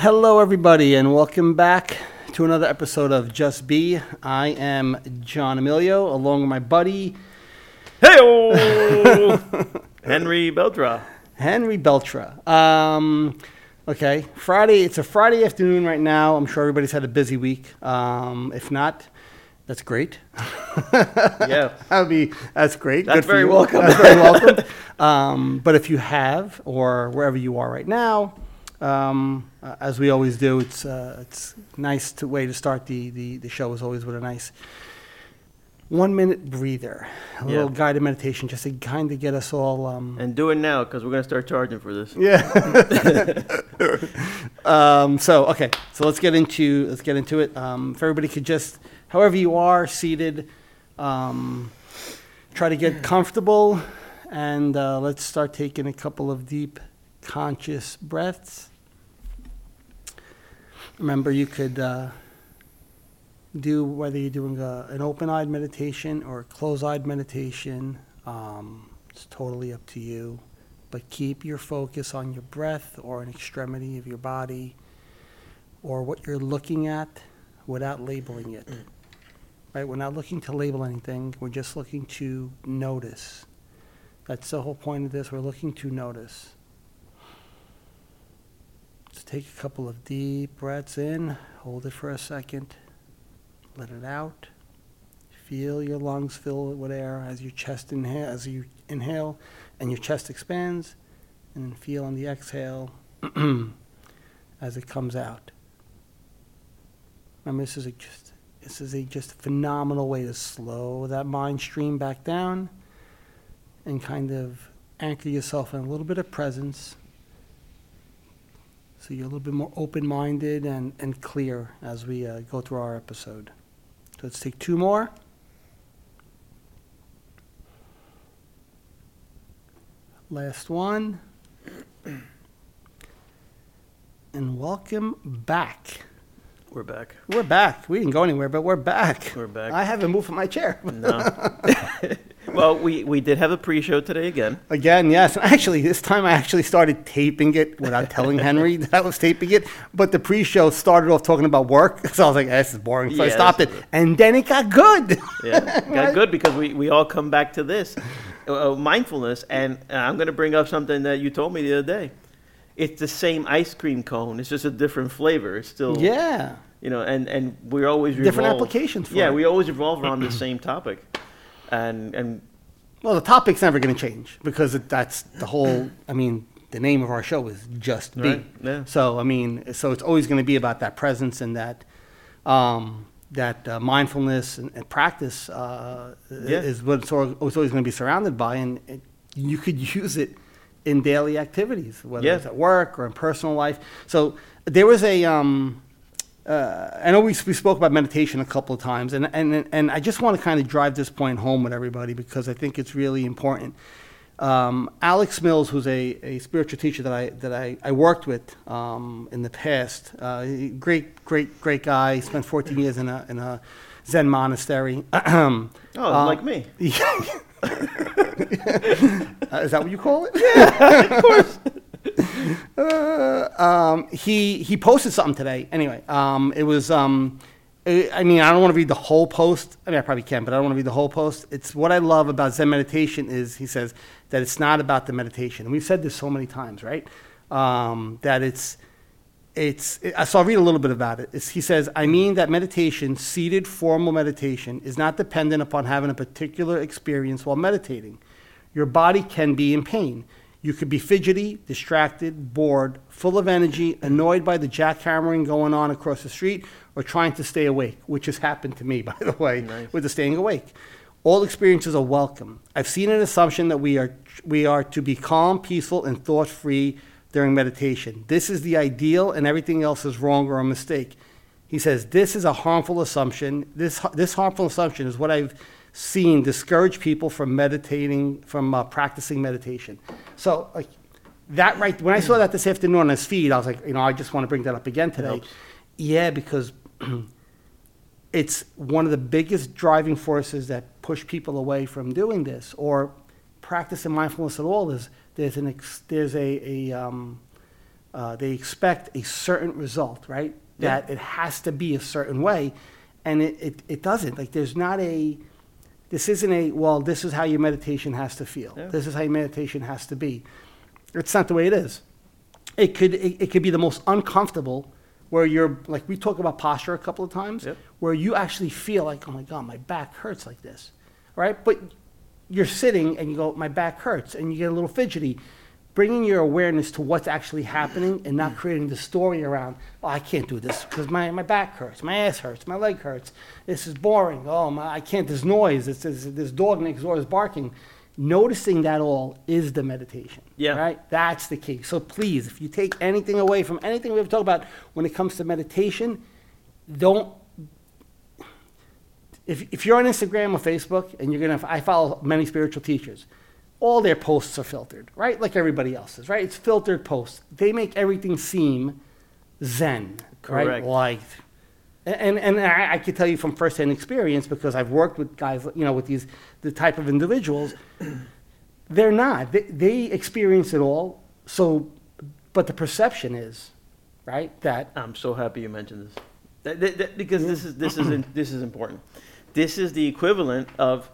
Hello, everybody, and welcome back to another episode of Just Be. I am John Emilio, along with my buddy Hey, Henry Beltra. Henry Beltra. Um, okay, Friday. It's a Friday afternoon right now. I'm sure everybody's had a busy week. Um, if not, that's great. Yeah. that would be that's great. That's Good for very you. welcome. That's very welcome. um, but if you have, or wherever you are right now, um, uh, as we always do, it's uh, it's nice to way to start the, the the show is always with a nice one minute breather, a Yeah. little guided meditation, just to kind of get us all. Um, And do it now because we're going to start charging for this. yeah. um, so okay, so let's get into let's get into it. Um, if everybody could just, however you are seated, um, try to get comfortable, and uh, let's start taking a couple of deep, conscious breaths. Remember, you could uh, do whether you're doing a, an open-eyed meditation or a closed-eyed meditation. Um, it's totally up to you but keep your focus on your breath or an extremity of your body or what you're looking at without labeling it. Right? We're not looking to label anything, we're just looking to notice. That's the whole point of this. We're looking to notice. Take a couple of deep breaths in, hold it for a second, let it out. Feel your lungs fill with air as your chest inhale, as you inhale and your chest expands, and then feel on the exhale as it comes out. Remember, this is a just this is a just phenomenal way to slow that mind stream back down and kind of anchor yourself in a little bit of presence so you're a little bit more open-minded and, and clear as we uh, go through our episode. So let's take two more. Last one. And welcome back. We're back. We're back. We didn't go anywhere, but we're back. We're back. I haven't moved from my chair. No. well, we, we did have a pre show today again. Again, yes. And Actually, this time I actually started taping it without telling Henry that I was taping it. But the pre-show started off talking about work, so I was like, eh, "This is boring." So I stopped it, and then it got good. Yeah. Got Right. good because we, we all come back to this uh, uh, mindfulness. And I'm going to bring up something that you told me the other day. It's the same ice cream cone, it's just a different flavor. It's still, yeah, you know, and, and we're always different applications for Yeah, it. we always revolve around the same topic. And, and Well, the topic's never going to change because it, that's the whole. I mean, the name of our show is just be. Right, yeah. So I mean, so it's always going to be about that presence and that um, that uh, mindfulness and, and practice uh, Yeah. is what it's, al- always going to be surrounded by, and it, you could use it in daily activities, whether Yeah. it's at work or in personal life. So there was a. Um, uh, I know we, we spoke about meditation a couple of times, and, and, and I just want to kind of drive this point home with everybody because I think it's really important. Um, Alex Mills, who's a, a spiritual teacher that I, that I, I worked with um, in the past, uh, great, great, great guy. He spent 14 years in a, in a Zen monastery. oh, Uh, like me. Uh, is that what you call it? Yeah, of course. Uh, um, he he posted something today. Anyway, um, it was. Um, I mean, I don't want to read the whole post. I mean, I probably can, but I don't want to read the whole post. It's what I love about Zen meditation is he says that it's not about the meditation. And we've said this so many times, right? Um, that it's it's it, so I'll read a little bit about it. It's, he says, I mean that meditation, seated formal meditation, is not dependent upon having a particular experience while meditating. Your body can be in pain. You could be fidgety, distracted, bored, full of energy, annoyed by the jackhammering going on across the street, or trying to stay awake, which has happened to me, by the way, Nice. with the staying awake. All experiences are welcome. I've seen an assumption that we are, we are to be calm, peaceful, and thought free during meditation. This is the ideal, and everything else is wrong or a mistake. He says, This is a harmful assumption. This, this harmful assumption is what I've seen discourage people from meditating, from uh, practicing meditation. So, like, that right, when I saw that this afternoon on his feed, I was like, you know, I just want to bring that up again today. Yeah, because it's one of the biggest driving forces that push people away from doing this or practicing mindfulness at all is there's an ex, there's a, a um, Uh, they expect a certain result, right? Yeah. That it has to be a certain way, and it, it, it doesn't. Like there's not a, this isn't a, well, this is how your meditation has to feel. Yeah. This is how your meditation has to be. It's not the way it is. It could, it, it could be the most uncomfortable where you're, like we talk about posture a couple of times, Yep. where you actually feel like, oh my God, my back hurts like this, right? But you're sitting and you go, my back hurts, and you get a little fidgety. Bringing your awareness to what's actually happening and not creating the story around, oh, I can't do this because my, my back hurts, my ass hurts, my leg hurts, this is boring, oh, my, I can't, there's noise, this, this, this dog next door is barking. Noticing that all is the meditation. Yeah. Right? That's the key. So please, if you take anything away from anything we've talked about when it comes to meditation, don't if, if you're on Instagram or Facebook and you're gonna, I follow many spiritual teachers, all their posts are filtered, right? Like everybody else's, right? It's filtered posts. They make everything seem zen, right? Correct. Like, and and I, I can tell you from firsthand experience because I've worked with guys, you know, with these the type of individuals. They're not. They, they experience it all. So, but the perception is, right, that I'm so happy you mentioned this. That- that- that- because this is this is this is important. This is the equivalent of,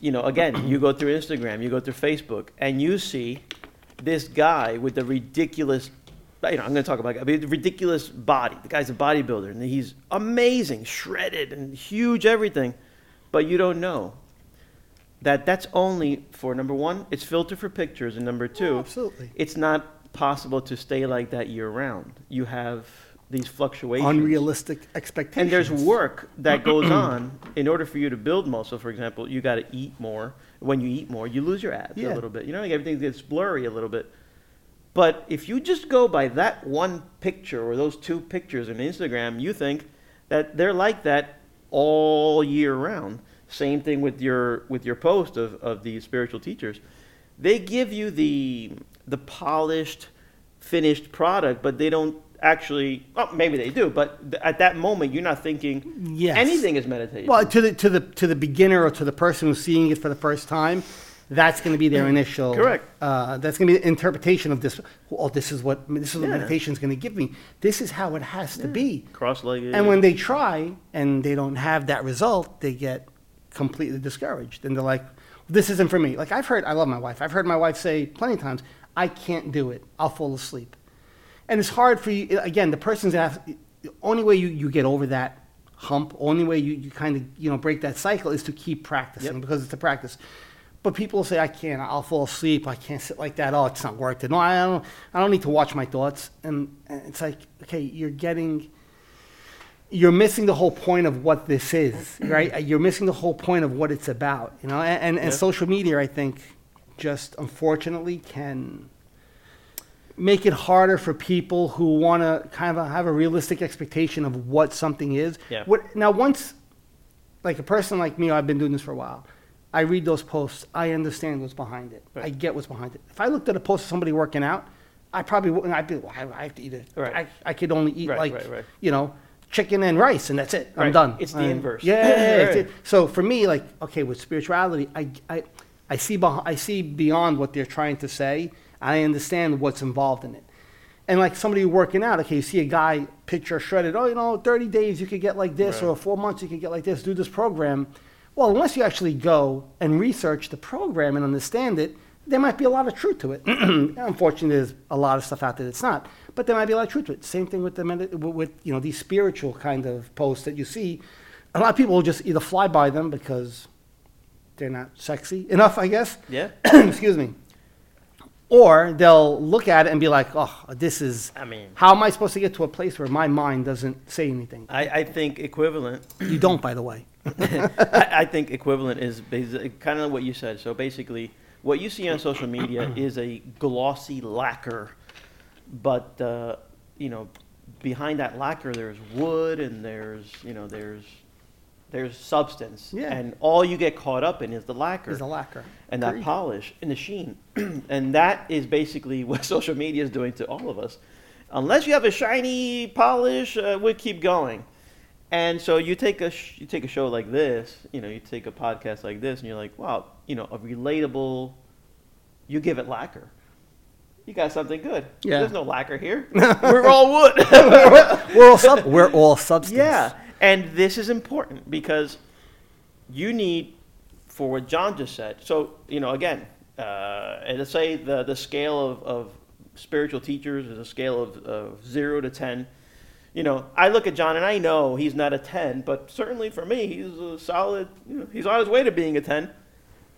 you know, again, you go through Instagram, you go through Facebook, and you see this guy with the ridiculous. You know, I'm going to talk about I mean, the ridiculous body. The guy's a bodybuilder, and he's amazing, shredded, and huge, everything. But you don't know that that's only for number one, it's filtered for pictures, and number two, Oh, absolutely. it's not possible to stay like that year round. You have these fluctuations. unrealistic expectations. And there's work that goes on in order for you to build muscle. For example, you got to eat more. When you eat more, you lose your abs Yeah. a little bit. You know, like everything gets blurry a little bit. But if you just go by that one picture or those two pictures on Instagram, you think that they're like that all year round. Same thing with your with your post of, of these spiritual teachers. They give you the the polished, finished product, but they don't actually. Well, maybe they do, but th- at that moment, you're not thinking Yes. anything is meditation. Well, to the to the to the beginner or to the person who's seeing it for the first time, that's going to be their initial. Correct. Uh, that's going to be the interpretation of this. Oh, this is what this is what Yeah. meditation is going to give me. This is how it has to be. Cross-legged. And when they try and they don't have that result, they get completely discouraged. And they're like, this isn't for me. Like I've heard, I love my wife. I've heard my wife say plenty of times, I can't do it. I'll fall asleep. And it's hard for you, again, the person's ask, the only way you, you get over that hump, only way you, you kind of, you know, break that cycle is to keep practicing Yep. because it's a practice. But people say, I can't, I'll fall asleep, I can't sit like that, oh, it's not worth it. No, I don't, I don't need to watch my thoughts. And, and it's like, okay, you're getting, you're missing the whole point of what this is, right? Uh, you're missing the whole point of what it's about, you know. And, and, and Yeah. social media, I think, just unfortunately can make it harder for people who want to kind of have a realistic expectation of what something is. Yeah. What now? Once, like a person like me, I've been doing this for a while. I read those posts. I understand what's behind it. I get what's behind it. If I looked at a post of somebody working out, I probably wouldn't. I'd be, well, I, have to eat it. Right. I, I could only eat Right, like, right, right. you know, chicken and rice, and that's it. I'm done. It's the And- inverse. Yeah. yeah, yeah, Right. So for me, like, okay, with spirituality, I, I, I see, beh- I see beyond what they're trying to say. I understand what's involved in it. And like somebody working out, okay, you see a guy picture shredded. Oh, you know, 30 days you could get like this, Right. or four months you could get like this. Do this program. Well, unless you actually go and research the program and understand it, there might be a lot of truth to it. Unfortunately, there's a lot of stuff out there that's not, but there might be a lot of truth to it. Same thing with the med- with with, you know these spiritual kind of posts that you see. A lot of people will just either fly by them because they're not sexy enough, I guess. yeah. Excuse me. Or they'll look at it and be like, "Oh, this is." I mean, How am I supposed to get to a place where my mind doesn't say anything? I, I think equivalent. You don't, by the way. I, I think equivalent is basically kind of what you said. So basically, what you see on social media is a glossy lacquer, but uh, you know, behind that lacquer there's wood and there's you know there's there's substance, Yeah. and all you get caught up in is the lacquer Is a lacquer. and that polish and the sheen. and that is basically what social media is doing to all of us. Unless you have a shiny polish, uh, we'll keep going. And so you take a sh- you take a show like this, you know, you take a podcast like this, and you're like, wow, you know, a relatable. You give it lacquer. you got something good. Yeah. There's no lacquer here. We're all wood. We're all sub- we're all substance. yeah. And this is important because you need, for what John just said. So, you know, again, uh, and let's say the, the scale of, of spiritual teachers is a scale of, of zero to 10. You know, I look at John and I know he's not a 10, but certainly for me, he's a solid, you know, he's on his way to being a 10.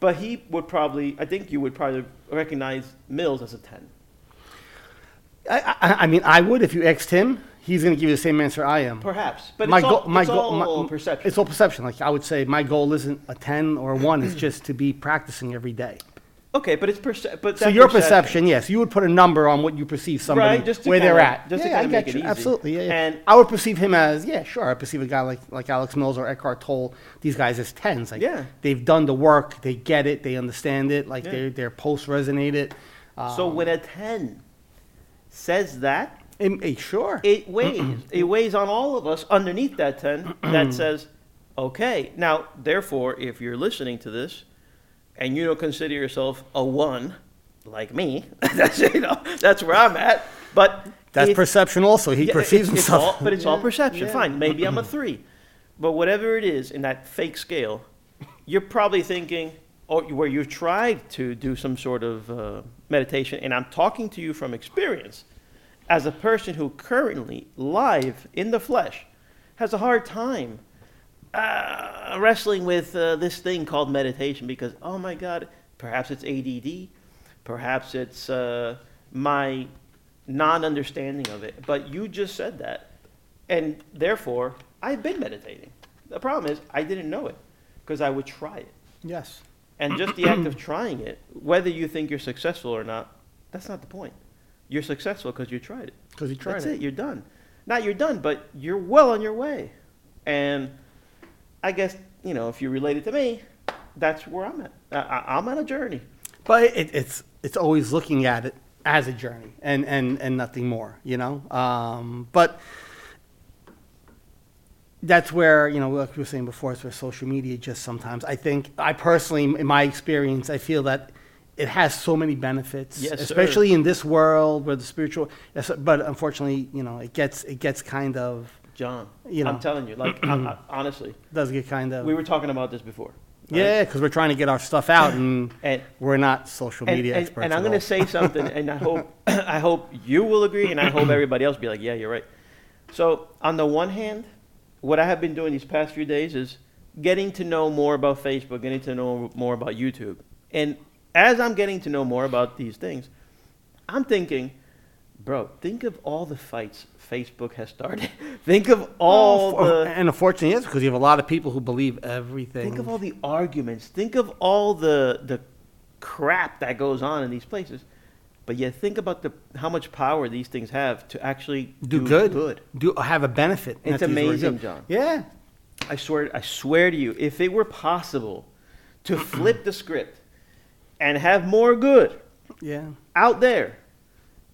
But he would probably, I think you would probably recognize Mills as a 10. I, I, I mean, I would if you asked him. He's going to give you the same answer I am. Perhaps. But my it's, goal, all, my it's goal, all my- perception. It's all perception. Like I would say, my goal isn't a ten or a one. It's just to be practicing every day. okay, but it's perce- but So your perception, yes, you would put a number on what you perceive somebody Right, just where they're kinda- at. just to yeah, I make get it you. easy. Absolutely, yeah, yeah. And- I would perceive him as yeah, sure. I perceive a guy like like Alex Mills or Eckhart Tolle. These guys as tens. Like Yeah. they've done the work, they get it, they understand it. Like Yeah. their their posts resonated. So Um, when a 10 says that, it- it- sure. it weighs. it weighs on all of us underneath that 10 that says, okay. Now, therefore, if you're listening to this and you don't consider yourself a 1, like me, that's, you know, that's where I'm at. But That's if- perception also. He Yeah, perceives it's, it's himself. all, but it's all perception. yeah. Fine, maybe I'm a three, but whatever it is in that fake scale, you're probably thinking, or where you've tried to do some sort of uh, meditation, and I'm talking to you from experience, as a person who currently live in the flesh has a hard time uh, wrestling with uh, this thing called meditation because oh my god perhaps it's add perhaps it's uh, my non-understanding of it. But you just said that and therefore i've been meditating. The problem is i didn't know it because i would try it. Yes. and just the act of trying it whether you think you're successful or not that's not the point you're successful because you tried it Because he tried that's it. it. You're done. Not you're done, but you're well on your way. And I guess you know if you relate it to me, that's where I'm at. I, I, I'm on a journey. But it, it's it's always looking at it as a journey and and and nothing more, you know. Um, but that's where you know, like we were saying before, it's where social media just sometimes. I think I personally, in my experience, I feel that it has so many benefits, Yes, sir. especially in this world where the spiritual. But unfortunately, you know, it gets it gets kind of John, You know. I'm telling you, like I, I, honestly, does get kind of we were talking about this before. right? yeah, because we're trying to get our stuff out and. And We're not social media and, experts. and I'm going to say something, and I hope I hope you will agree, and I hope everybody else be like, yeah, you're right. So on the one hand, what I have been doing these past few days is getting to know more about Facebook, getting to know more about YouTube, and as I'm getting to know more about these things, I'm thinking, bro, think of all the fights Facebook has started. think of all the and unfortunately, it's because you have a lot of people who believe everything. Think of all the arguments. Think of all the the crap that goes on in these places. But yet, think about the how much power these things have to actually do, good, good, do have a benefit. It's amazing. John. Yeah, I swear, I swear to you, if it were possible to flip the script and have more good yeah. out there,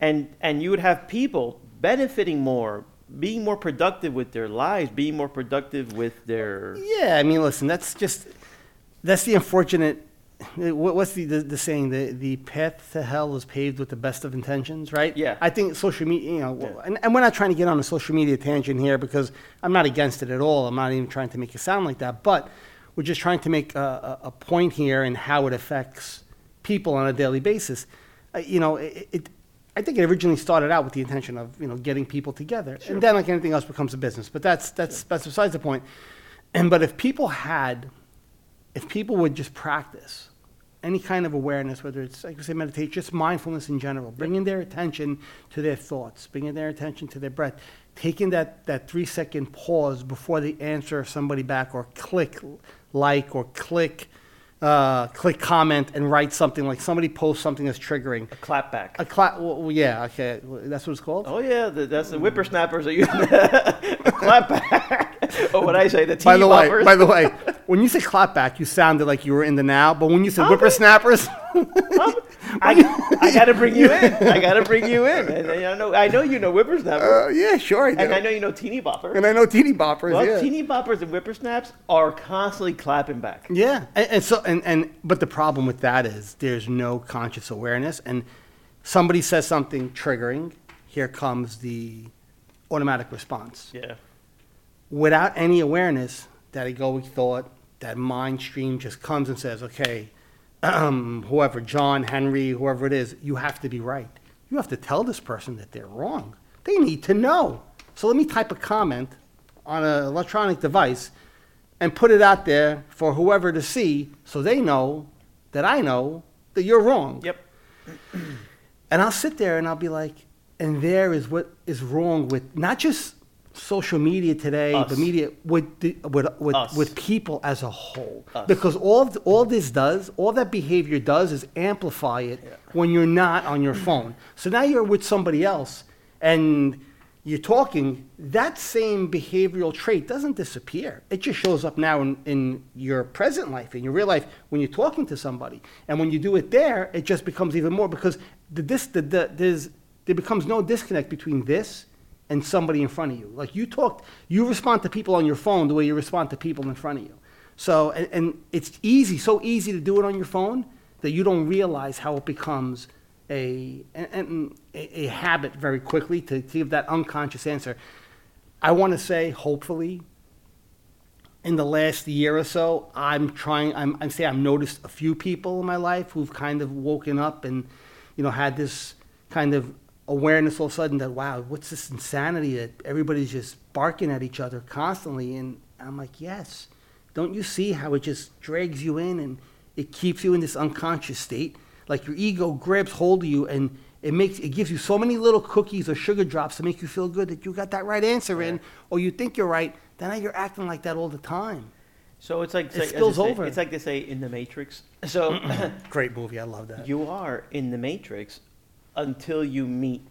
and and you would have people benefiting more, being more productive with their lives, being more productive with their Yeah, I mean, listen, that's just that's the unfortunate. What's the, the, the saying? The the path to hell is paved with the best of intentions, right? Yeah. I think social media, you know, Yeah. and, and we're not trying to get on a social media tangent here because I'm not against it at all. I'm not even trying to make it sound like that, but we're just trying to make a, a, a point here in how it affects people on a daily basis. Uh, you know, it, it. I think it originally started out with the intention of you know getting people together, and then like anything else becomes a business. But that's that's that's besides the point. And but if people had, if people would just practice any kind of awareness, whether it's like I say meditation, just mindfulness in general, bringing their attention to their thoughts, bringing their attention to their breath, taking that that three second pause before they answer somebody back or click like or click uh, click comment and write something like somebody posts something that's triggering. a clapback. A cla- well, yeah, okay, that's what it's called. Oh yeah, the, that's the whippersnappers are using clapback. or what I say, the By the way, by the way, when you say clapback, you sounded like you were in the now. But when you said whippersnappers, I, I got to bring you in. I got to bring you in. And, and I know, I know you know whippersnapper, uh, yeah, sure, I do. and I know you know teeny bopper. And I know teeny boppers. well, yeah. teeny boppers and whippersnaps are constantly clapping back. Yeah, and, and so and, and but the problem with that is there's no conscious awareness, and somebody says something triggering, here comes the automatic response. Yeah. Without any awareness, that egoic thought, that mind stream just comes and says, okay, Um, whoever, John, Henry, whoever it is, you have to be right. You have to tell this person that they're wrong. They need to know. So let me type a comment on an electronic device and put it out there for whoever to see so they know that I know that you're wrong. Yep. And I'll sit there and I'll be like, and there is what is wrong with not just social media today, Us. the media with the, with with, Us. with people as a whole. Us. Because all all this does, all that behavior does, is amplify it Yeah. when you're not on your phone. So now you're with somebody else and you're talking. That same behavioral trait doesn't disappear. It just shows up now in, in your present life, in your real life, when you're talking to somebody. And when you do it there, it just becomes even more because the, this, the, the, there's, there becomes no disconnect between this and somebody in front of you. Like you talk, you respond to people on your phone the way you respond to people in front of you. So, and, and it's easy, so easy to do it on your phone that you don't realize how it becomes a, a, a habit very quickly to, to give that unconscious answer. I want to say, hopefully, in the last year or so, I'm trying, I'm, I'm saying I've noticed a few people in my life who've kind of woken up and, you know, had this kind of awareness all of a sudden that, wow, what's this insanity that everybody's just barking at each other constantly? And I'm like, yes. Don't you see how it just drags you in and it keeps you in this unconscious state? Like your ego grabs hold of you and it makes it gives you so many little cookies or sugar drops to make you feel good that you got that right answer in, or you think you're right. Then now you're acting like that all the time. So it's like, It like- spills they say- over. It's like they say in the Matrix. So Great movie, I love that. you are in the Matrix until you meet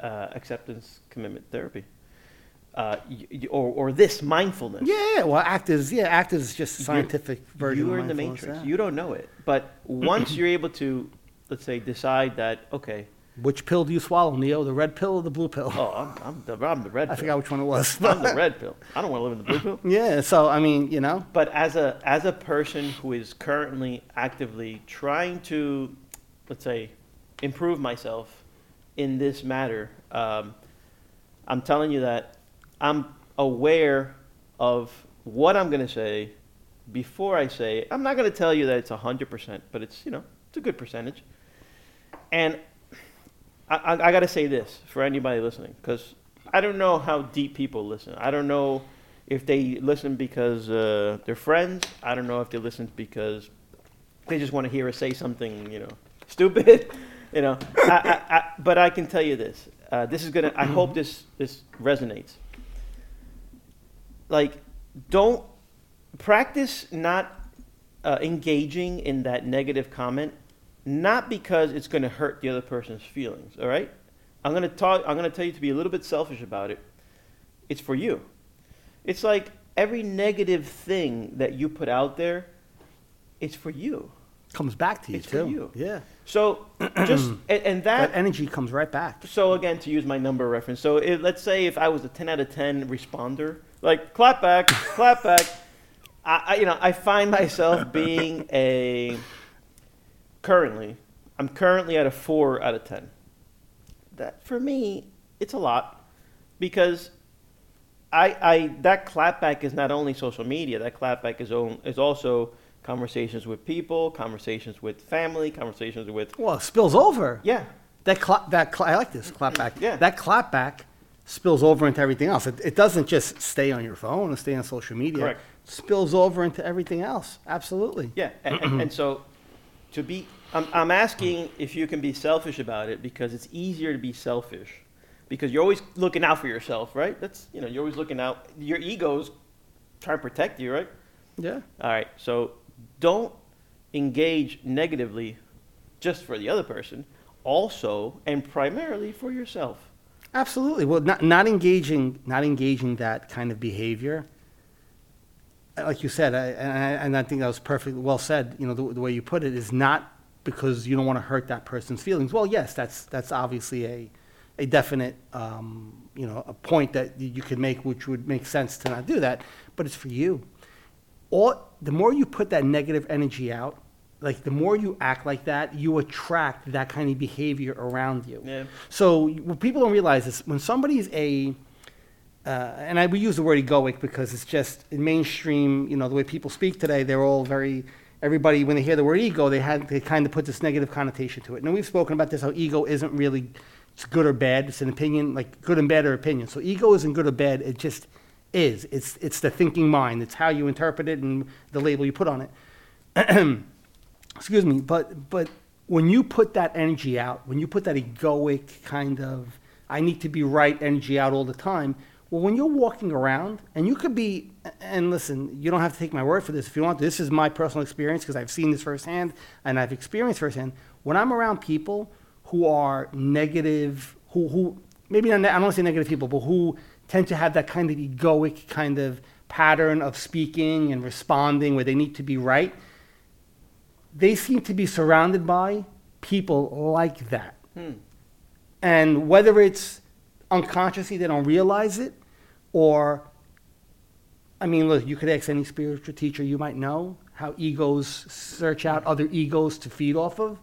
uh, acceptance commitment therapy, uh, y- y- or or this mindfulness. Yeah, well, act is yeah, act is just a You're- scientific version. You are in the Matrix. yeah. You don't know it, but once you're able to, let's say, decide that okay, Which pill do you swallow, Neo? The red pill or the blue pill? oh, I'm, I'm the I'm the red. I pill. forgot which one it was. I'm the red pill. I don't want to live in the blue pill. yeah, so I mean, you know, But as a as a person who is currently actively trying to, let's say, improve myself in this matter, um, I'm telling you that I'm aware of what I'm going to say before I say it. I'm not going to tell you that it's hundred percent, but it's you know it's a good percentage. And I, I, I got to say this for anybody listening, because I don't know how deep people listen. I don't know if they listen because uh, they're friends. I don't know if they listen because they just want to hear us say something, you know, stupid. you know, I, I, I, but I can tell you this. Uh, this is gonna. I hope this this resonates. Like, don't practice not uh, engaging in that negative comment, not because it's going to hurt the other person's feelings. All right, I'm to talk. I'm to tell you to be a little bit selfish about it. It's for you. It's like every negative thing that you put out there, it's for you. Comes back to you It's for too. you. Yeah, So just and, and that that. energy comes right back. So again, to use my number reference, so it, let's say if I was a 10 out of 10 responder, like clap back, clap back, I, I, you know, I find myself being a currently, I'm currently at a four out of 10. That for me, it's a lot because I, I that clapback is not only social media. That clapback is own, is also conversations with people, conversations with family, conversations with Well, it spills over. yeah, That cla- that cla- I like this clapback. Yeah. That clapback spills over into everything else. It, it doesn't just stay on your phone and stay on social media. Correct. It spills over into everything else. Absolutely. Yeah, and, and, and so to be, I'm, I'm asking if you can be selfish about it because it's easier to be selfish because you're always looking out for yourself, right? That's, you know, you're always looking out. Your ego's trying to protect you, right? Yeah. All right, so don't engage negatively just for the other person, also and primarily for yourself. Absolutely. Well, not, not engaging, not engaging that kind of behavior. Like you said, I, and, I, and I think that was perfectly well said. You know, the, the way you put it is not because you don't want to hurt that person's feelings. Well, yes, that's that's obviously a, a definite, um, you know, a point that you could make, which would make sense to not do that. But it's for you. All the more you put that negative energy out, like the more you act like that, you attract that kind of behavior around you. Yeah. So what people don't realize is when somebody's a uh, and I we use the word egoic because it's just in mainstream, you know, the way people speak today, they're all very everybody when they hear the word ego, they had they kind of put this negative connotation to it. And we've spoken about this how ego isn't really it's good or bad. It's an opinion, like good and bad are opinion. So ego isn't good or bad. It just is. It's it's the thinking mind. It's how you interpret it and the label you put on it. Excuse me, but but when you put that energy out, when you put that egoic kind of I need to be right energy out all the time, well, when you're walking around, and you could be, and listen, you don't have to take my word for this if you want. This is my personal experience because I've seen this firsthand and I've experienced firsthand. When I'm around people who are negative, who, who maybe not, I don't want to say negative people, but who tend to have that kind of egoic kind of pattern of speaking and responding where they need to be right, they seem to be surrounded by people like that. Hmm. And whether it's unconsciously they don't realize it, or, I mean, look, you could ask any spiritual teacher you might know how egos search out other egos to feed off of,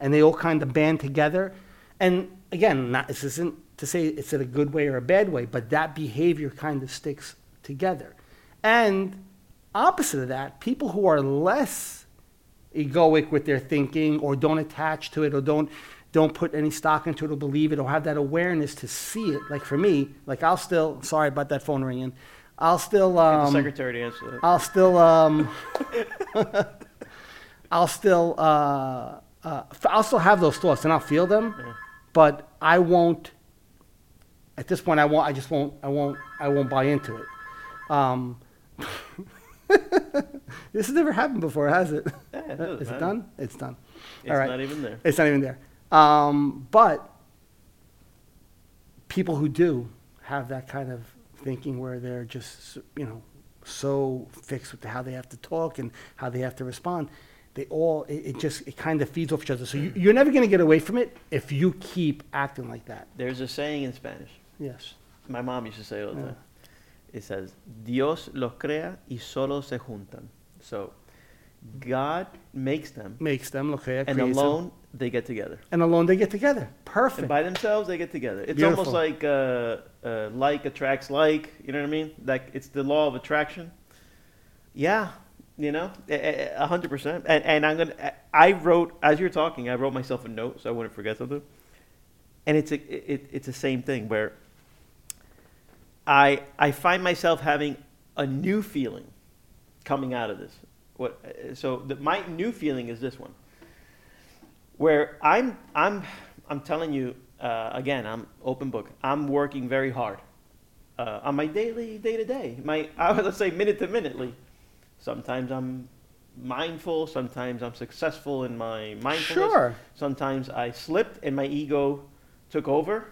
and they all kind of band together. And again, not, this isn't to say it's in a good way or a bad way, but that behavior kind of sticks together. And opposite of that, people who are less egoic with their thinking or don't attach to it or don't don't put any stock into it or believe it or have that awareness to see it. Like for me, like I'll still sorry about that phone ringing. I'll still um, secretary to answer that. I'll still um, I'll still uh, uh, I'll still have those thoughts and I'll feel them, Yeah. but I won't. At this point, I won't. I just won't. I won't. I won't buy into it. Um, this has never happened before, has it? Yeah, it doesn't Is it done? It's done. It's All right. not even there. It's not even there. Um, but people who do have that kind of thinking where they're just, you know, so fixed with how they have to talk and how they have to respond, they all, it, it just, it kind of feeds off each other. So you, you're never going to get away from it if you keep acting like that. There's a saying in Spanish. Yes. My mom used to say it all the Yeah. time. It says, Dios los crea y solo se juntan. So, God makes them, Makes them look okay. and alone they get together. And alone they get together. Perfect. And by themselves they get together. It's Beautiful. almost like uh, uh, like attracts like. You know what I mean? Like it's the law of attraction. Yeah, you know, a hundred percent. And and I'm gonna. I wrote as you're talking. I wrote myself a note so I wouldn't forget something. And it's a, it, it's the same thing where I I find myself having a new feeling coming out of this. What so the, my new feeling is this one, where I'm I'm I'm telling you uh, again I'm open book. I'm working very hard uh, on my daily day to day. My I would let's say minute to minutely. Sometimes I'm mindful. Sometimes I'm successful in my mindfulness. Sure. Sometimes I slipped and my ego took over.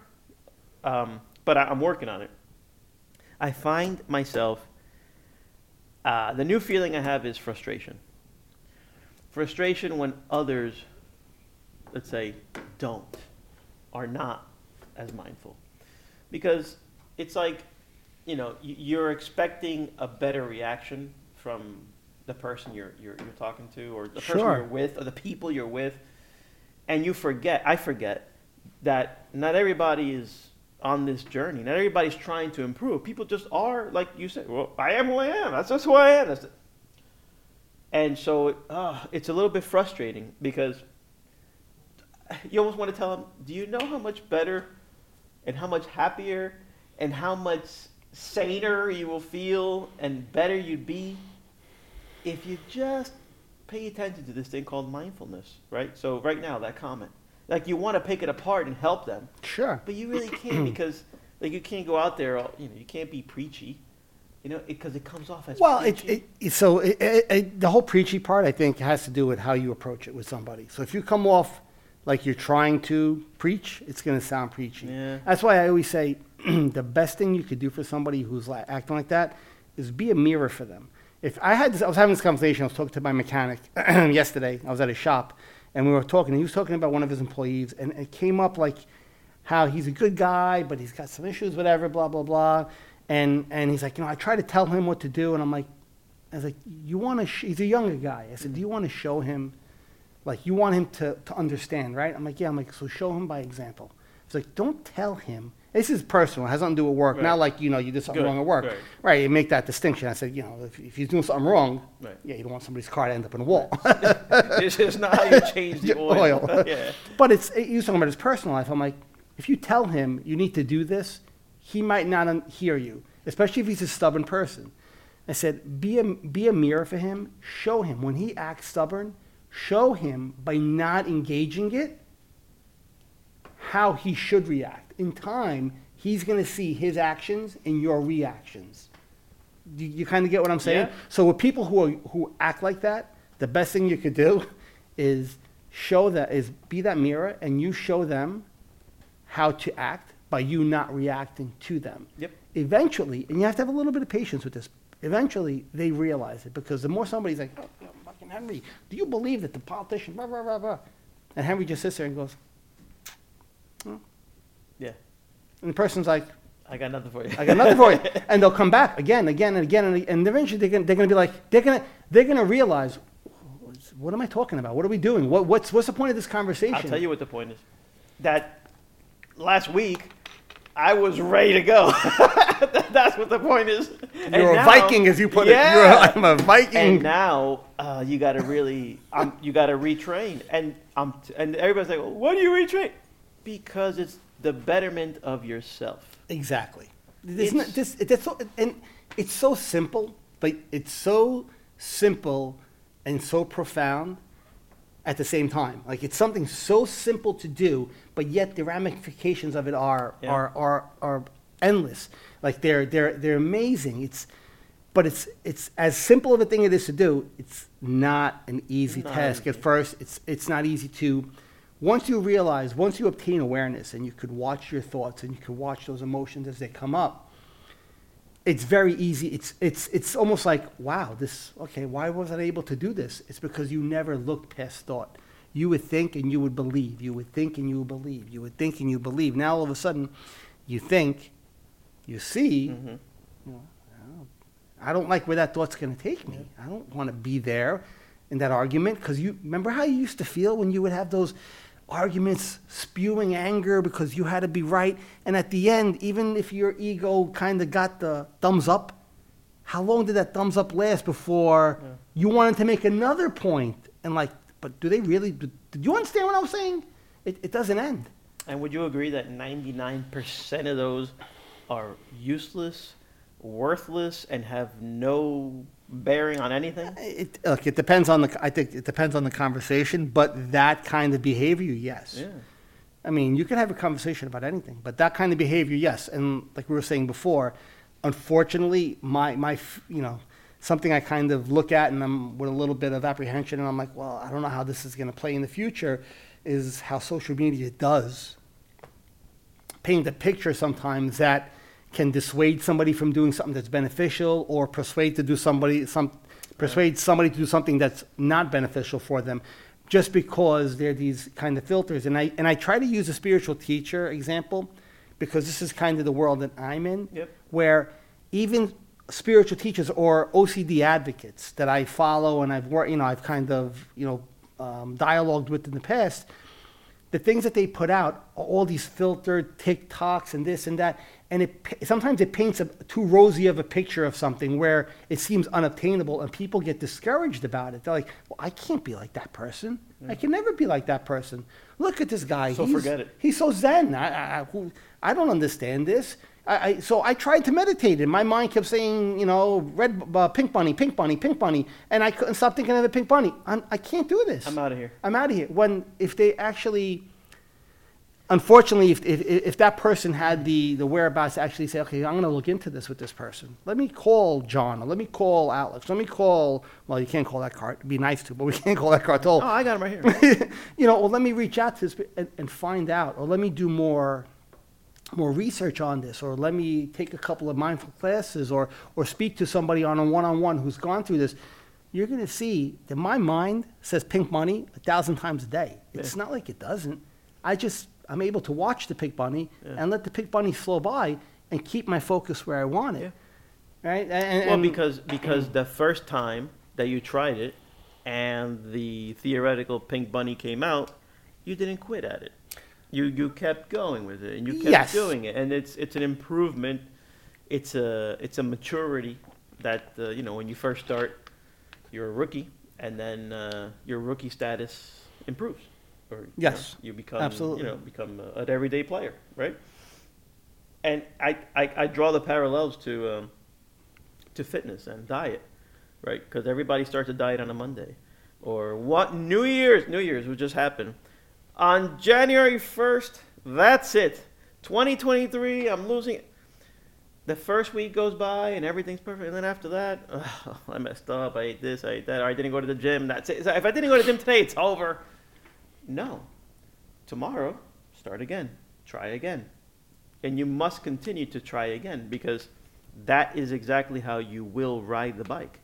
Um, but I, I'm working on it. I find myself, uh, the new feeling I have is frustration. Frustration when others, let's say, don't, are not as mindful. Because it's like, you know, you're expecting a better reaction from the person you're, you're, you're talking to or the person Sure. you're with or the people you're with. And you forget, I forget, that not everybody is on this journey. Not everybody's trying to improve. People just are, like you said, well, I am who I am. That's just who I am. That's and so uh, it's a little bit frustrating because you almost want to tell them, do you know how much better and how much happier and how much saner you will feel and better you'd be if you just pay attention to this thing called mindfulness, right? So right now, that comment, like you want to pick it apart and help them, Sure. but you really can't because like you can't go out there, all, you know, you can't be preachy, you know, because it, comes off as Well, it, preachy. it, so it, it, it, the whole preachy part, I think, has to do with how you approach it with somebody. So if you come off like you're trying to preach, it's going to sound preachy. Yeah. That's why I always say the best thing you could do for somebody who's like, acting like that is be a mirror for them. If I had this, I was having this conversation. I was talking to my mechanic yesterday. I was at his shop, and we were talking. He was talking about one of his employees, and it came up like how he's a good guy, but he's got some issues, whatever, blah blah blah. And and he's like, you know, I try to tell him what to do, and I'm like, I was like, you want to? Sh-? He's a younger guy. I said, do you want to show him Like you want him to, to understand, right? I'm like, yeah. I'm like, so show him by example. It's like, don't tell him. This is personal. It has nothing to do with work. Right. Not like you know you did something Good, wrong at work, right. right? You make that distinction. I said, you know, if, if he's doing something wrong, Right. yeah, you don't want somebody's car to end up in a wall. this is not how you change the oil. Oil. yeah. But it's you're talking about his personal life. I'm like, if you tell him you need to do this, he might not un- hear you, especially if he's a stubborn person. I said, be a be a mirror for him. Show him when he acts stubborn. Show him by not engaging it how he should react. In time, he's going to see his actions and your reactions. You, you kind of get what I'm saying? Yeah. So with people who are, who act like that, the best thing you could do is show that is be that mirror and you show them how to act by you not reacting to them. Yep. Eventually, and you have to have a little bit of patience with this. Eventually, they realize it because the more somebody's like, oh, fucking Henry, do you believe that the politician, blah, blah, blah, blah. And Henry just sits there and goes, Yeah. And the person's like, I got nothing for you. I got nothing for you. And they'll come back again, again, and again, and, and eventually they're gonna, they're gonna be like, they're gonna, they're gonna realize, what am I talking about? What are we doing? What, what's, what's the point of this conversation? I'll tell you what the point is. That last week, I was ready to go. That's what the point is. And You're a Viking, as you put Yeah. it. You're I'm a Viking. And now uh, you got to really, um, you got to retrain. And um, and everybody's like, well, "What do you retrain?" Because it's the betterment of yourself. Exactly. It's not, this, it, so, and it's so simple, but it's so simple and so profound at the same time. Like it's something so simple to do, but yet the ramifications of it are Yeah. are, are are endless. Like they're they're they're amazing. It's but it's it's as simple of a thing it is to do. It's not an easy Not task at first. It's it's not easy to. Once you realize, once you obtain awareness, and you could watch your thoughts and you could watch those emotions as they come up, it's very easy. It's it's it's almost like wow, this okay. Why wasn't I able to do this? It's because you never looked past thought. You would think and you would believe. You would think and you would believe. You would think and you believe. Now all of a sudden, you think, you see. Mhm. you know, I don't- I don't like where that thought's going to take me. I don't want to be there in that argument because you remember how you used to feel when you would have those arguments spewing anger because you had to be right, and at the end, even if your ego kind of got the thumbs up, how long did that thumbs up last before Yeah. you wanted to make another point? And like, but do they really? Did you understand what I was saying? It, it doesn't end. And would you agree that 99% of those are useless, worthless, and have no bearing on anything? Uh, it, look, it depends on the. I think it depends on the conversation, but that kind of behavior, yes. Yeah. I mean, you can have a conversation about anything, but that kind of behavior, yes. And like we were saying before, unfortunately, my my you know something I kind of look at and I'm with a little bit of apprehension, and I'm like, well, I don't know how this is going to play in the future, is how social media does paint a picture sometimes that can dissuade somebody from doing something that's beneficial or persuade to do somebody some persuade somebody to do something that's not beneficial for them just because they're these kind of filters and I and I try to use a spiritual teacher example because this is kind of the world that I'm in Yep. where even spiritual teachers or OCD advocates that I follow and I've worked you know I've kind of you know um, dialogued with in the past the things that they put out are all these filtered TikToks and this and that, and it sometimes it paints a too rosy of a picture of something where it seems unobtainable, and people get discouraged about it. They're like, "Well, I can't be like that person. I can never be like that person. Look at this guy. So he's, forget it." He's so zen. I, I, I, I don't understand this." I, I, so I tried to meditate, and my mind kept saying, you know, red, uh, pink bunny, pink bunny, pink bunny, and I couldn't stop thinking of the pink bunny. I'm, I can't do this. I'm out of here. I'm out of here. When if they actually, unfortunately, if, if, if that person had the, the whereabouts to actually say, okay, I'm going to look into this with this person. Let me call John, or let me call Alex, let me call, well, you can't call Eckhart. It'd be nice to, but we can't call Eckhart. Oh, I got him right here. you know, well, let me reach out to this and, and find out, or let me do more, more research on this, or let me take a couple of mindful classes, or, or speak to somebody on a one-on-one who's gone through this. You're going to see that my mind says pink money a thousand times a day. It's not like it doesn't. I just, I'm able to watch the pink bunny Yeah. and let the pink bunny flow by and keep my focus where I want it. Right? And, Well, and- because because the first time that you tried it, and the theoretical pink bunny came out, you didn't quit at it. You you kept going with it, and you kept Yes. doing it, and it's it's an improvement. It's a it's a maturity that uh, you know when you first start, you're a rookie, and then uh, your rookie status improves. Or you know, Yes, you become absolutely. you know become a, an everyday player, right? And I, I, I draw the parallels to um, to fitness and diet, right? Because everybody starts a diet on a Monday, or what New Year's New Year's would just happen on January first. That's it. 2023. I'm losing. it. The first week goes by and everything's perfect, and then after that, ugh, I messed up. I ate this. I ate that. Or I didn't go to the gym. That's it. If I didn't go to the gym today, it's over. No. Tomorrow, start again. Try again. And you must continue to try again because that is exactly how you will ride the bike.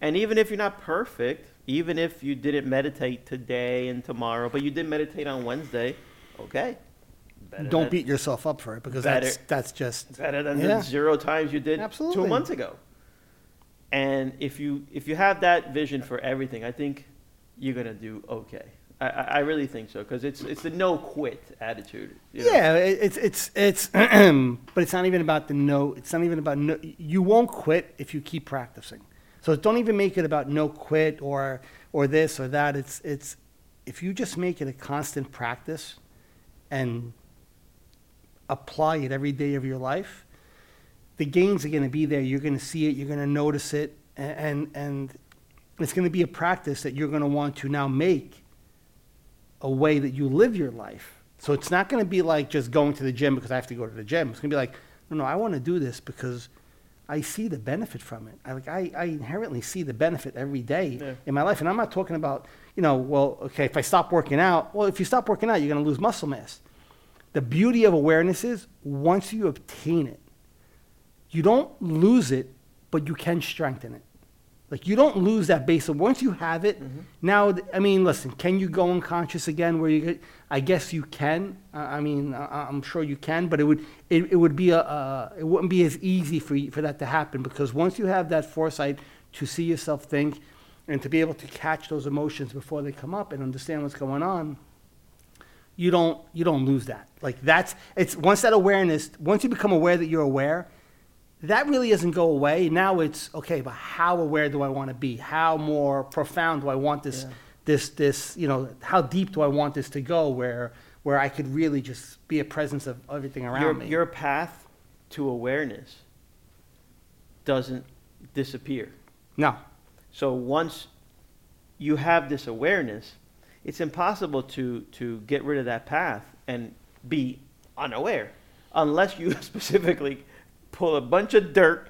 And even if you're not perfect, even if you didn't meditate today and tomorrow, but you did meditate on Wednesday, okay. Better Don't than- beat yourself up for it because Better- that's that's just better than Yeah. zero times you did Absolutely. two months ago. And if you if you have that vision for everything, I think you're gonna do okay. I, I really think so because it's it's the no quit attitude. you know? Yeah, it's it's it's, but it's not even about the no. It's not even about no. You won't quit if you keep practicing. So don't even make it about no quit or or this or that. It's it's if you just make it a constant practice, and apply it every day of your life, the gains are going to be there. You're going to see it. You're going to notice it, a- and and it's going to be a practice that you're going to want to now make a way that you live your life. So it's not going to be like just going to the gym because I have to go to the gym. It's going to be like, no, no, I want to do this because I see the benefit from it. I like I, I inherently see the benefit every day Yeah. in my life, and I'm not talking about you know, well, okay, if I stop working out, well, if you stop working out, you're going to lose muscle mass. The beauty of awareness is once you obtain it, you don't lose it, but you can strengthen it. Like you don't lose that base of once you have it. Now, I mean, listen, can you go unconscious again? Where you, get, I guess you can. I mean, I, I'm sure you can, but it would it, it would be a uh, it wouldn't be as easy for you, for that to happen because once you have that foresight to see yourself think and to be able to catch those emotions before they come up and understand what's going on, you don't you don't lose that. Like that's it's once that awareness, once you become aware that you're aware, that really doesn't go away. Now it's okay, but how aware do I want to be? How more profound do I want this Yeah. this this, you know, how deep do I want this to go where where I could really just be a presence of everything around your, me? your path to awareness doesn't disappear. no. So once you have this awareness, it's impossible to, to get rid of that path and be unaware unless you specifically pull a bunch of dirt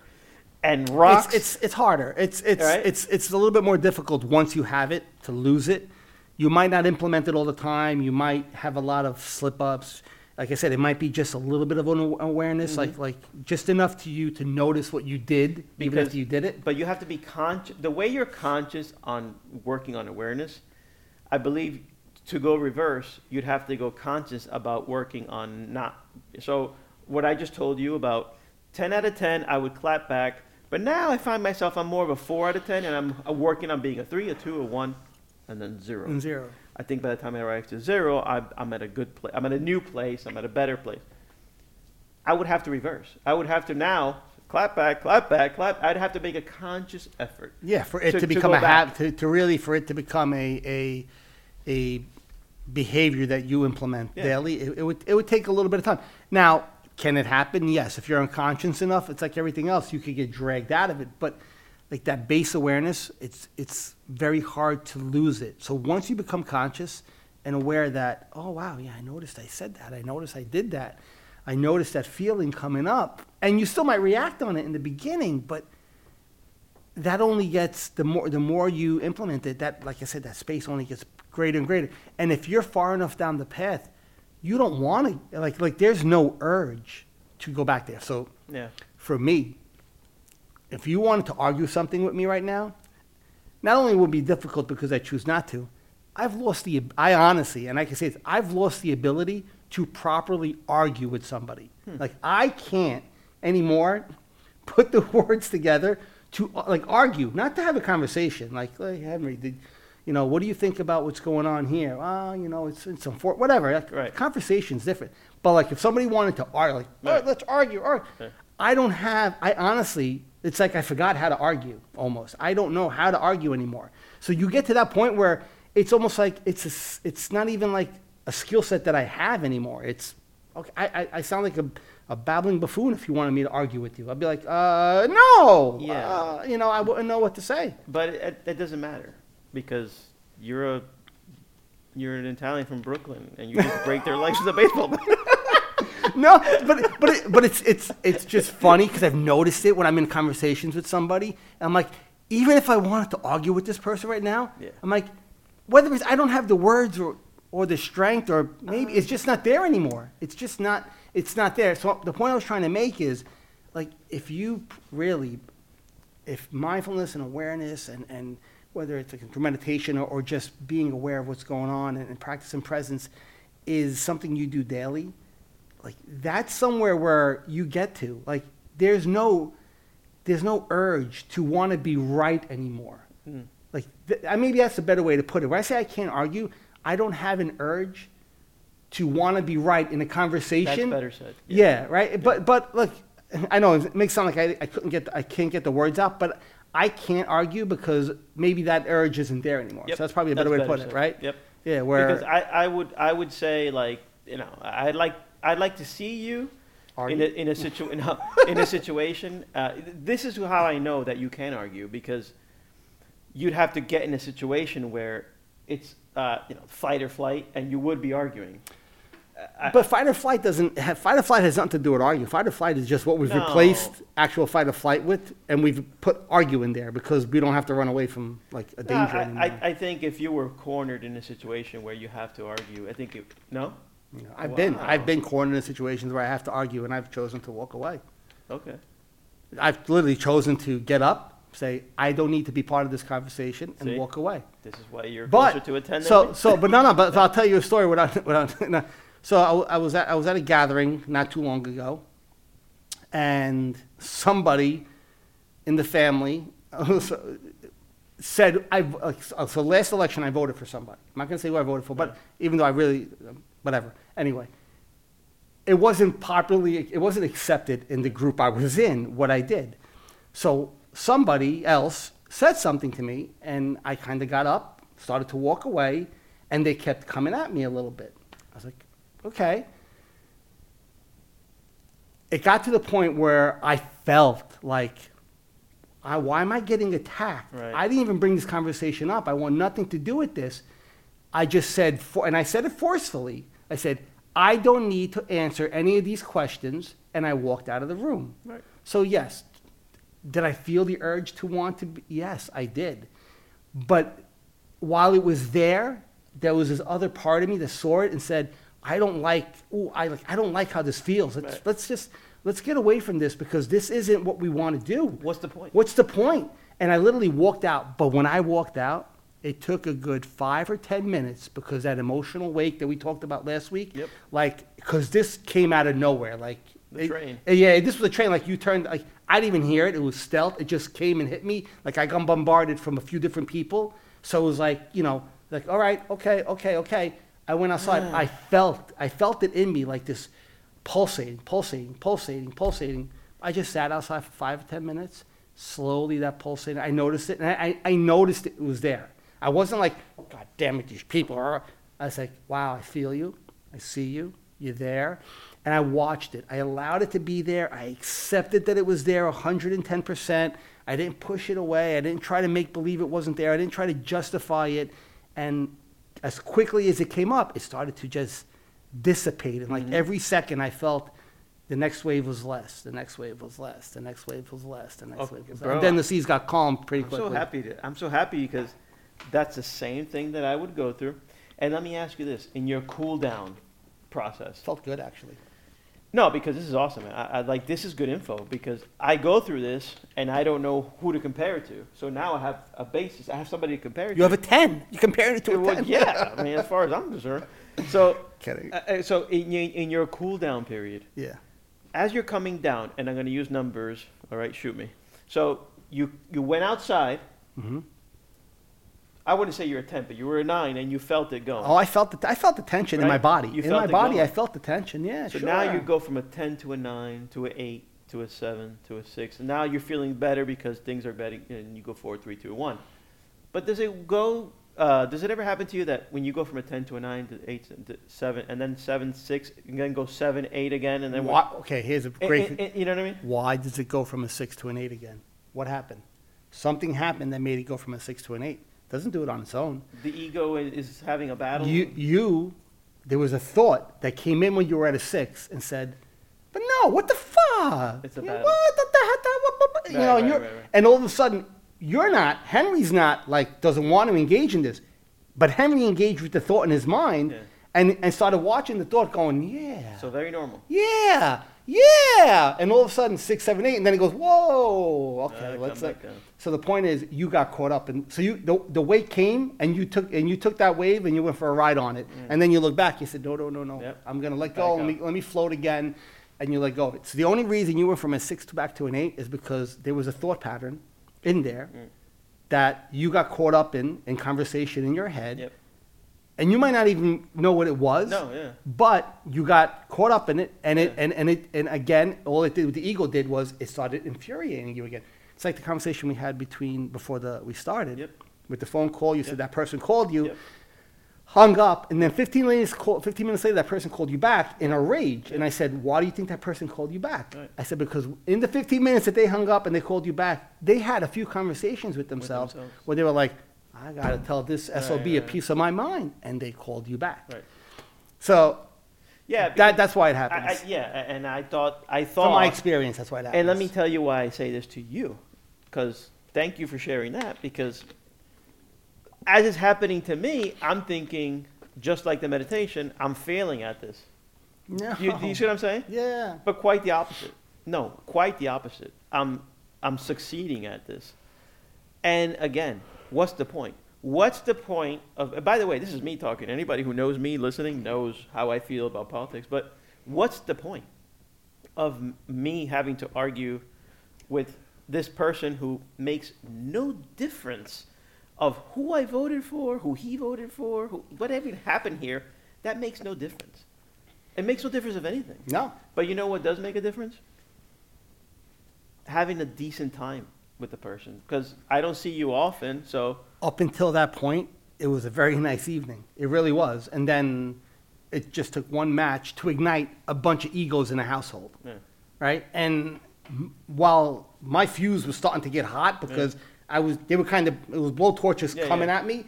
and rocks. It's, it's it's harder. It's it's Right? it's it's a little bit more difficult once you have it to lose it. You might not implement it all the time. You might have a lot of slip ups. Like I said, it might be just a little bit of an aw- awareness, like like just enough to you to notice what you did, even Mm-hmm. Because- after you did it. But you have to be conscious. The way you're conscious on working on awareness, I believe to go reverse, you'd have to go conscious about working on not. So what I just told you about 10 out of 10, I would clap back. But now I find myself I'm more of a 4 out of 10, and I'm working on being a 3, a 2, a 1, and then 0. And zero. I think by the time I arrive to 0, I'm, I'm at a good place. I'm at a new place. I'm at a better place. I would have to reverse. I would have to now clap back, clap back, clap. I'd have to make a conscious effort. Yeah, for it To- to, to become go a habit, to, to really for it to become a a a behavior that you implement Yeah. daily, it, it would it would take a little bit of time. Now, can it happen? Yes, if you're unconscious enough, it's like everything else. You could get dragged out of it, but like that base awareness, it's it's very hard to lose it. So once you become conscious and aware that, oh wow, yeah, I noticed I said that. I noticed I did that. I noticed that feeling coming up, and you still might react on it in the beginning, but that only gets the more the more you implement it that like i said that space only gets greater and greater and if you're far enough down the path you don't want to like like there's no urge to go back there. So Yeah. for me if you wanted to argue something with me right now not only would it be difficult because i choose not to i've lost the i honestly and i can say this i've lost the ability to properly argue with somebody. Like i can't anymore put the words together to uh, like argue not to have a conversation like hey henry did You know, what do you think about what's going on here? Ah, you know, it's it's unfor- whatever. Like, Right. Conversation's different. But like, if somebody wanted to argue, like, "All right, Right. let's argue, argue. Right. I don't have. I honestly, it's like I forgot how to argue. Almost, I don't know how to argue anymore. So you get to that point where it's almost like it's a it's not even like a skill set that I have anymore. It's okay. I, I, I sound like a, a babbling buffoon if you wanted me to argue with you. I'd be like, uh, no. Yeah. Uh, you know, I wouldn't know what to say. But it, it doesn't matter because you're a you're an Italian from Brooklyn and you just break their legs with a baseball bat. no, but but it, but it's it's it's just funny because I've noticed it when I'm in conversations with somebody. And I'm like, even if I wanted to argue with this person right now, Yeah. I'm like, whether it's I don't have the words or or the strength or maybe uh. it's just not there anymore. It's just not it's not there. So the point I was trying to make is, like, if you really, if mindfulness and awareness and and whether it's like through meditation or, or just being aware of what's going on and, and practicing presence is something you do daily like that's somewhere where you get to like there's no there's no urge to want to be right anymore Mm. like th- I- maybe that's a better way to put it when i say i can't argue i don't have an urge to want to be right in a conversation. That's better said. yeah, right but but look i know it makes it sound like I, I couldn't get the, i can't get the words out but i can't argue because maybe that urge isn't there anymore Yep. so that's probably a better way to put it right Yep. yeah where Because I, I would I would say like you know I'd like I'd like to see you in a in a situ in a, in a situation. Uh, this is how I know that you can argue because you'd have to get in a situation where it's uh, you know fight or flight, and you would be arguing. I- But fight or flight doesn't have, fight or flight has nothing to do with arguing. Fight or flight is just what we've No. replaced actual fight or flight with, and we've put argue in there because we don't have to run away from like a No, danger I. I, I think if you were cornered in a situation where you have to argue, I think it, no. You know, I've been I've been cornered in situations where I have to argue, and I've chosen to walk away. Okay. I've literally chosen to get up, say I don't need to be part of this conversation, and See? walk away. This is why you're But closer to a ten. so so, but no, no. But I'll tell you a story without without. No. So I, I was at I was at a gathering not too long ago, and somebody in the family said I like, so last election I voted for somebody. I'm not going to say who I voted for, but even though I really whatever. Anyway, it wasn't popularly it wasn't accepted in the group I was in what I did. So somebody else said something to me and I kind of got up, started to walk away, and they kept coming at me a little bit. I was like, okay. It got to the point where I felt like, I, why am I getting attacked? Right. I didn't even bring this conversation up. I want nothing to do with this. I just said, for, and I said it forcefully. I said, I don't need to answer any of these questions, and I walked out of the room. Right. So yes, did I feel the urge to want to? Be? Yes, I did. But while it was there, there was this other part of me that saw it and said, "I don't like. Ooh, I like. I don't like how this feels. Let's, Right. let's just let's get away from this because this isn't what we want to do. What's the point? What's the point?" And I literally walked out. But when I walked out, it took a good five or ten minutes because that emotional wake that we talked about last week. Yep. Like, because this came out of nowhere. Like The it- train. Eh, yeah, this was a train. Like you turned, like I didn't even hear it. It was stealth. It just came and hit me. Like I got bombarded from a few different people. So it was like, you know, like all right, okay, okay, okay. I went outside. I felt, I felt it in me, like this pulsating, pulsating, pulsating, pulsating. I just sat outside for five or ten minutes. Slowly, that pulsating. I noticed it, and I, I, noticed it was there. I wasn't like, God damn it, these people are. I was like, wow, I feel you. I see you. You're there. And I watched it. I allowed it to be there. I accepted that it was there 110%. I didn't push it away. I didn't try to make believe it wasn't there. I didn't try to justify it. And as quickly as it came up, it started to just dissipate. And like mm-hmm. every second, I felt the next wave was less. The next wave was less. The next wave was less. The next Okay, wave was less. And then the seas got calm pretty I'm quickly. so happy to. I'm so happy because that's the same thing that I would go through. And let me ask you this: in your cool down process, Felt good actually. No, because this is awesome. I, I like this is good info because I go through this and I don't know who to compare it to. So now I have a basis. I have somebody to compare it to. You to. have a 10. You compared it to a Well, 10. yeah, I mean, as far as I'm concerned. So, Kidding. uh, uh, so in, your- in your cool down period, Yeah. as you're coming down, and I'm going to use numbers. All right, shoot me. So you you went outside. I wouldn't say you're a ten, but you were a nine, and you felt it going. Oh, I felt the I felt the tension in my body. You in my body, going. I felt the tension. Yeah, so sure. now you go from a ten to a nine to an eight to a seven to a six, and now you're feeling better because things are better, and you go four, three, two, one. But does it go? Uh, does it ever happen to you that when you go from a ten to a nine to eight to seven, and then seven, six, and then go seven, eight again, and then Why, okay, here's a great. eh, you know what I mean? Why does it go from a six to an eight again? What happened? Something happened that made it go from a six to an eight. Doesn't do it on its own. The ego is, having a battle. You, you, there was a thought that came in when you were at a six and said, "But no, what the fuck? It's a battle. what the, the, the, what, what, what?" you Right, know?" and, right, you're, right, right. and all of a sudden, you're not. Henry's not like doesn't want to engage in this, but Henry engaged with the thought in his mind Yeah. and and started watching the thought, going, "Yeah, so very normal. yeah, yeah," and all of a sudden, six, seven, eight, and then he goes, "Whoa, okay, let's." come Uh, so the point is, you got caught up, and so you the, the wave came, and you took and you took that wave, and you went for a ride on it, and then you look back, you said, no, no, no, no, Mm. Yep. I'm gonna let go, let me, let me float again, and you let go of it. So the only reason you went from a six to back to an eight is because there was a thought pattern in there Mm. that you got caught up in in conversation in your head, Yep. And you might not even know what it was. No, yeah. But you got caught up in it, and it Yeah. and, and it and again, all it did, what the ego did was it started infuriating you again. It's like the conversation we had between before the we started Yep. with the phone call. You said that person called you, Yep. hung up, and then 15 minutes call, 15 minutes later, that person called you back in a rage. And I said, "Why do you think that person called you back?" Right. I said, "Because in the 15 minutes that they hung up and they called you back, they had a few conversations with themselves, themselves. where they were like." I gotta tell this SOB a right. piece of my mind, and they called you back. Right. So Yeah. that, that's why it I, happens. I, yeah, and I thought I From thought my experience, that's why it happens. And let me tell you why I say this to you, because thank you for sharing that. Because as it's happening to me, I'm thinking, just like the meditation, I'm failing at this. no. You, do you see what I'm saying? Yeah. But quite the opposite. No, quite the opposite. I'm, I'm succeeding at this. And again, what's the point? What's the point of, by the way, this is me talking. Anybody who knows me listening knows how I feel about politics. But what's the point of me having to argue with this person who makes no difference of who I voted for, who he voted for, who, whatever happened here? That makes no difference. It makes no difference of anything. No. But you know what does make a difference? Having a decent time with the person. Because I don't see you often, so Up until that point, it was a very nice evening. It really was. And then it just took one match to ignite a bunch of egos in a household, yeah. right? And m- while my fuse was starting to get hot because I was, they were kind of, it was blow torches Yeah, coming yeah. at me.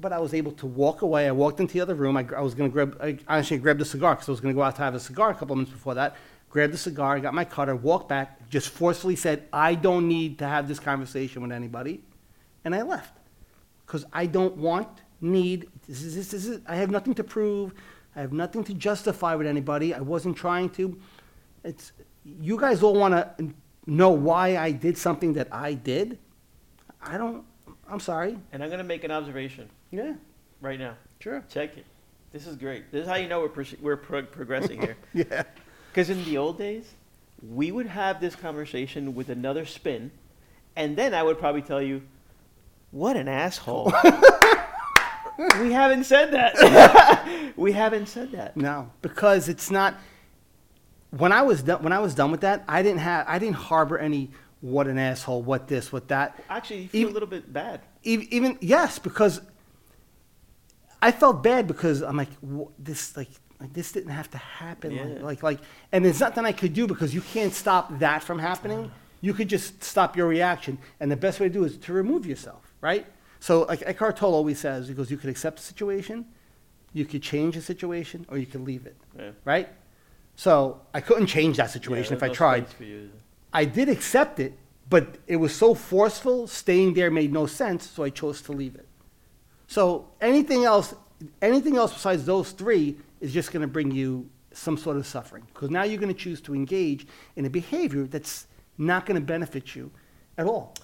But I was able to walk away. I walked into the other room. I, gr- I was going to grab, I actually grabbed a cigar because I was going to go out to have a cigar a couple minutes before that. Grabbed the cigar, got my cutter, walked back, just forcefully said, I don't need to have this conversation with anybody. And I left. Because I don't want, need, this is, this is, I have nothing to prove. I have nothing to justify with anybody. I wasn't trying to. It's, you guys all want to know why I did something that I did. I don't, I'm sorry. And I'm going to make an observation Yeah, right now. sure. Check it. This is great. This is how you know we're, proce- we're pro- progressing here. Yeah. Because in the old days, we would have this conversation with another spin, and then I would probably tell you, what an asshole. we haven't said that. we haven't said that. No, because it's not. When I was done, when I was done with that, I didn't have, I didn't harbor any. What an asshole! What this? What that? Actually, you feel Even- a little bit bad. Even, even yes, because I felt bad because I'm like this, like, like this didn't have to happen. Like, Yeah. like, like, and there's nothing I could do because you can't stop that from happening. You could just stop your reaction, and the best way to do it is to remove yourself, right? So, like Eckhart Tolle always says, he goes, you could accept the situation, you could change the situation, or you could leave it Yeah. right? So I couldn't change that situation Yeah, if I tried. I did accept it, but it was so forceful, staying there made no sense, so I chose to leave it. So anything else, anything else besides those three is just going to bring you some sort of suffering because now you're going to choose to engage in a behavior that's not going to benefit you at all.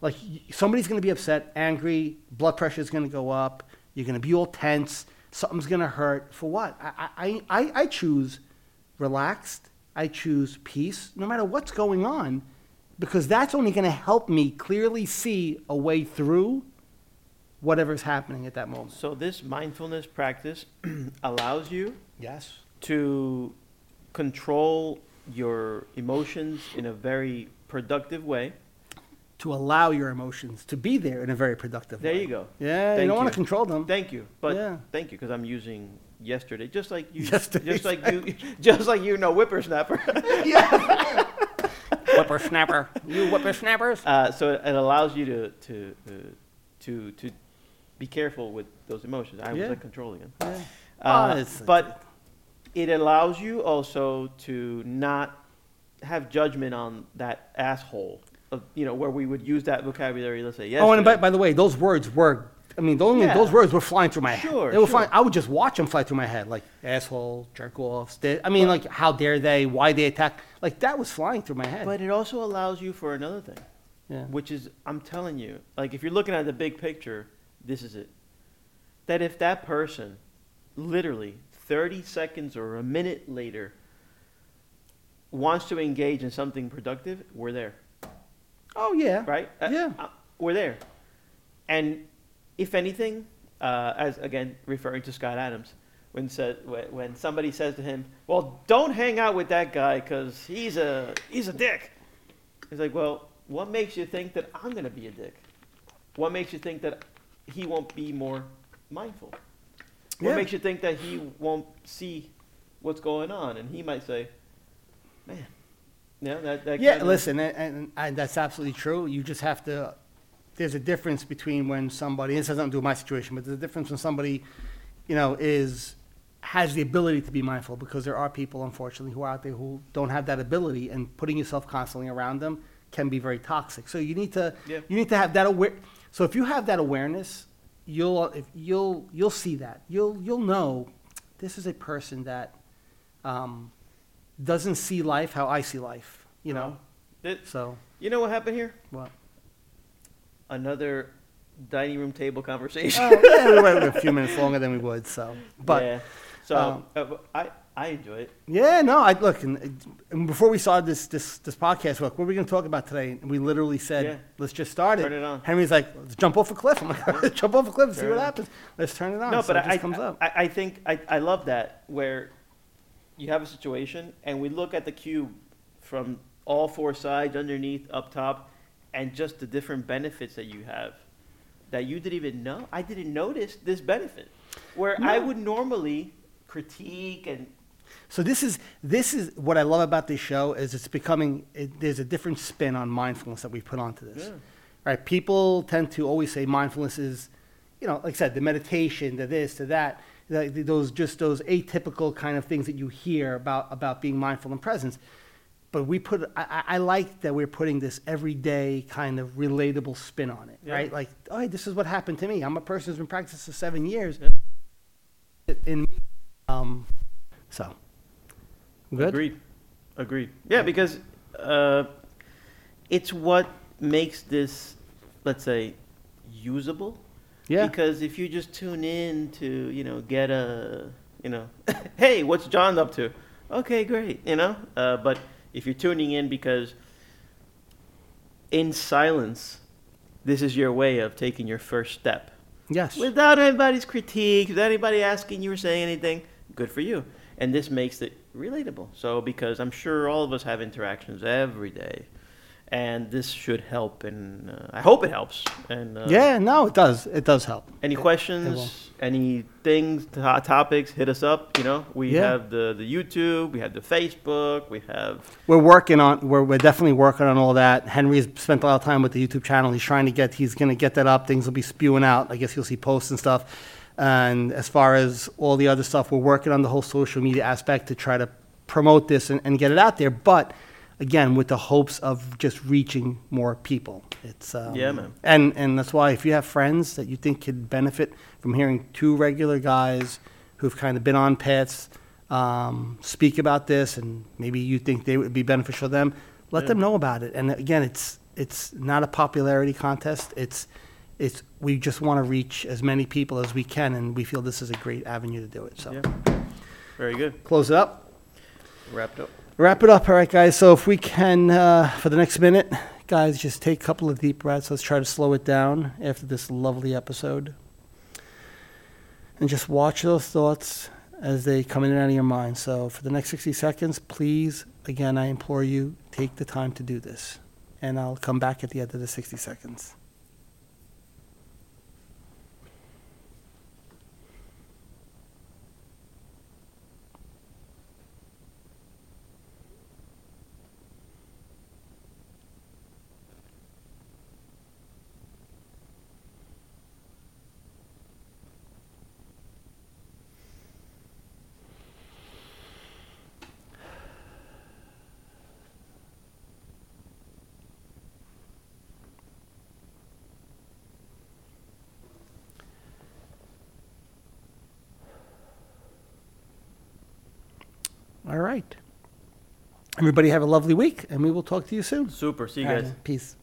Like somebody's going to be upset, angry, blood pressure is going to go up, you're going to be all tense, something's going to hurt. For what? I, I, I, choose relaxed. I choose peace, no matter what's going on, because that's only going to help me clearly see a way through whatever's happening at that moment. So this mindfulness practice allows you Yes. to control your emotions in a very productive way. To allow your emotions to be there in a very productive way. There way. you go. Yeah, you Thank don't want you. to control them. Thank you, but Yeah. thank you because I'm using yesterday, just like you, Yesterday, just like you, just like you know, whippersnapper. whippersnapper. You whippersnappers. uh, so it, it allows you to to uh, to to be careful with those emotions. I was Yeah. like controlling them, Yeah. uh, Oh, but it allows you also to not have judgment on that asshole. Of, you know, where we would use that vocabulary, let's say, yesterday. Oh, and by, by the way, those words were. I mean, those, Yeah. those words were flying through my Sure, head. They were sure. flying. I would just watch them fly through my head, like asshole, jerk off. I mean, like how dare they? Why they attack? Like that was flying through my head. But it also allows you for another thing. yeah. which is I'm telling you, like if you're looking at the big picture, this is it. That if that person literally 30 seconds or a minute later wants to engage in something productive, we're there, Oh yeah. right? Uh, Yeah. uh, we're there. And if anything, uh, as again referring to Scott Adams, when said when, when somebody says to him, "Well, don't hang out with that guy because he's a he's a dick," he's like, "Well, what makes you think that I'm gonna be a dick? What makes you think that he won't be more mindful? What Yeah. makes you think that he won't see what's going on?" And he might say, "Man, yeah, that, that Yeah, listen, and, and, and that's absolutely true. You just have to. There's a difference between when somebody. This has nothing to do with my situation, but there's a difference when somebody, you know, is has the ability to be mindful because there are people, unfortunately, who are out there who don't have that ability, and putting yourself constantly around them can be very toxic. So you need to. Yeah. You need to have that aware. So if you have that awareness, you'll if you'll you'll see that you'll you'll know this is a person that um, doesn't see life how I see life. You know. That- So you know what happened here? what? Another dining room table conversation. Oh, yeah, we went a few minutes longer than we would. So, but yeah, yeah. So um, uh, I I enjoy it. Yeah, no, I look. And, and before we started this this this podcast, look, what are we going to talk about today? And we literally said, Yeah. let's just start it. Turn it on. Henry's like, let's jump off a cliff. I'm like, let's jump off a cliff and see Turn what it on. happens. Let's turn it on. No, So but it I, comes I, up. I I think I, I love that where you have a situation and we look at the cube from all four sides, underneath, up top, and just the different benefits that you have that you didn't even know. I didn't notice this benefit where I No. would normally critique and So this is this is what I love about this show is it's becoming it, there's a different spin on mindfulness that we put onto this. Yeah. Right? People tend to always say mindfulness is, you know, like I said, the meditation, the this, the that, the, the- those just those atypical kind of things that you hear about about being mindful and presence. But we put I, I I like that we're putting this everyday kind of relatable spin on it, Yeah. right? Like, oh, hey, this is what happened to me. I'm a person who's been practicing for seven years. Yeah. In um, so good. Agreed. Agreed. Yeah, because uh, it's what makes this, let's say, usable. Yeah. Because if you just tune in to, you know, get a, you know, hey, what's John up to? Okay, great, you know. Uh, but if you're tuning in because in silence, this is your way of taking your first step Yes. without anybody's critique, without anybody asking you or saying anything, good for you. And this makes it relatable. So, because I'm sure all of us have interactions every day, and this should help, and uh, I hope it helps. And uh, yeah, no, it does. It does help. any questions, any things, to- topics, hit us up. You know, we Yeah. have the the YouTube, we have the Facebook, we have We're working on. We're, we're definitely working on all that. Henry's spent a lot of time with the YouTube channel. He's trying to get. He's going to get that up. Things will be spewing out. I guess you'll see posts and stuff. And as far as all the other stuff, we're working on the whole social media aspect to try to promote this and, and get it out there. But again, with the hopes of just reaching more people. It's um, Yeah, man. And and that's why if you have friends that you think could benefit from hearing two regular guys who've kind of been on paths um, speak about this, and maybe you think they would be beneficial to them, let Yeah. them know about it. And again, it's it's not a popularity contest. It's it's we just want to reach as many people as we can, and we feel this is a great avenue to do it. So yeah, very good. close it up. Wrapped up. Wrap it up, all right, guys. So if we can, uh, for the next minute, guys, just take a couple of deep breaths. Let's try to slow it down after this lovely episode. And just watch those thoughts as they come in and out of your mind. So, for the next 60 seconds, please, again, I implore you, take the time to do this. And I'll come back at the end of the 60 seconds. Right. Everybody have a lovely week, and we will talk to you soon. Super. See you All guys. right, Peace.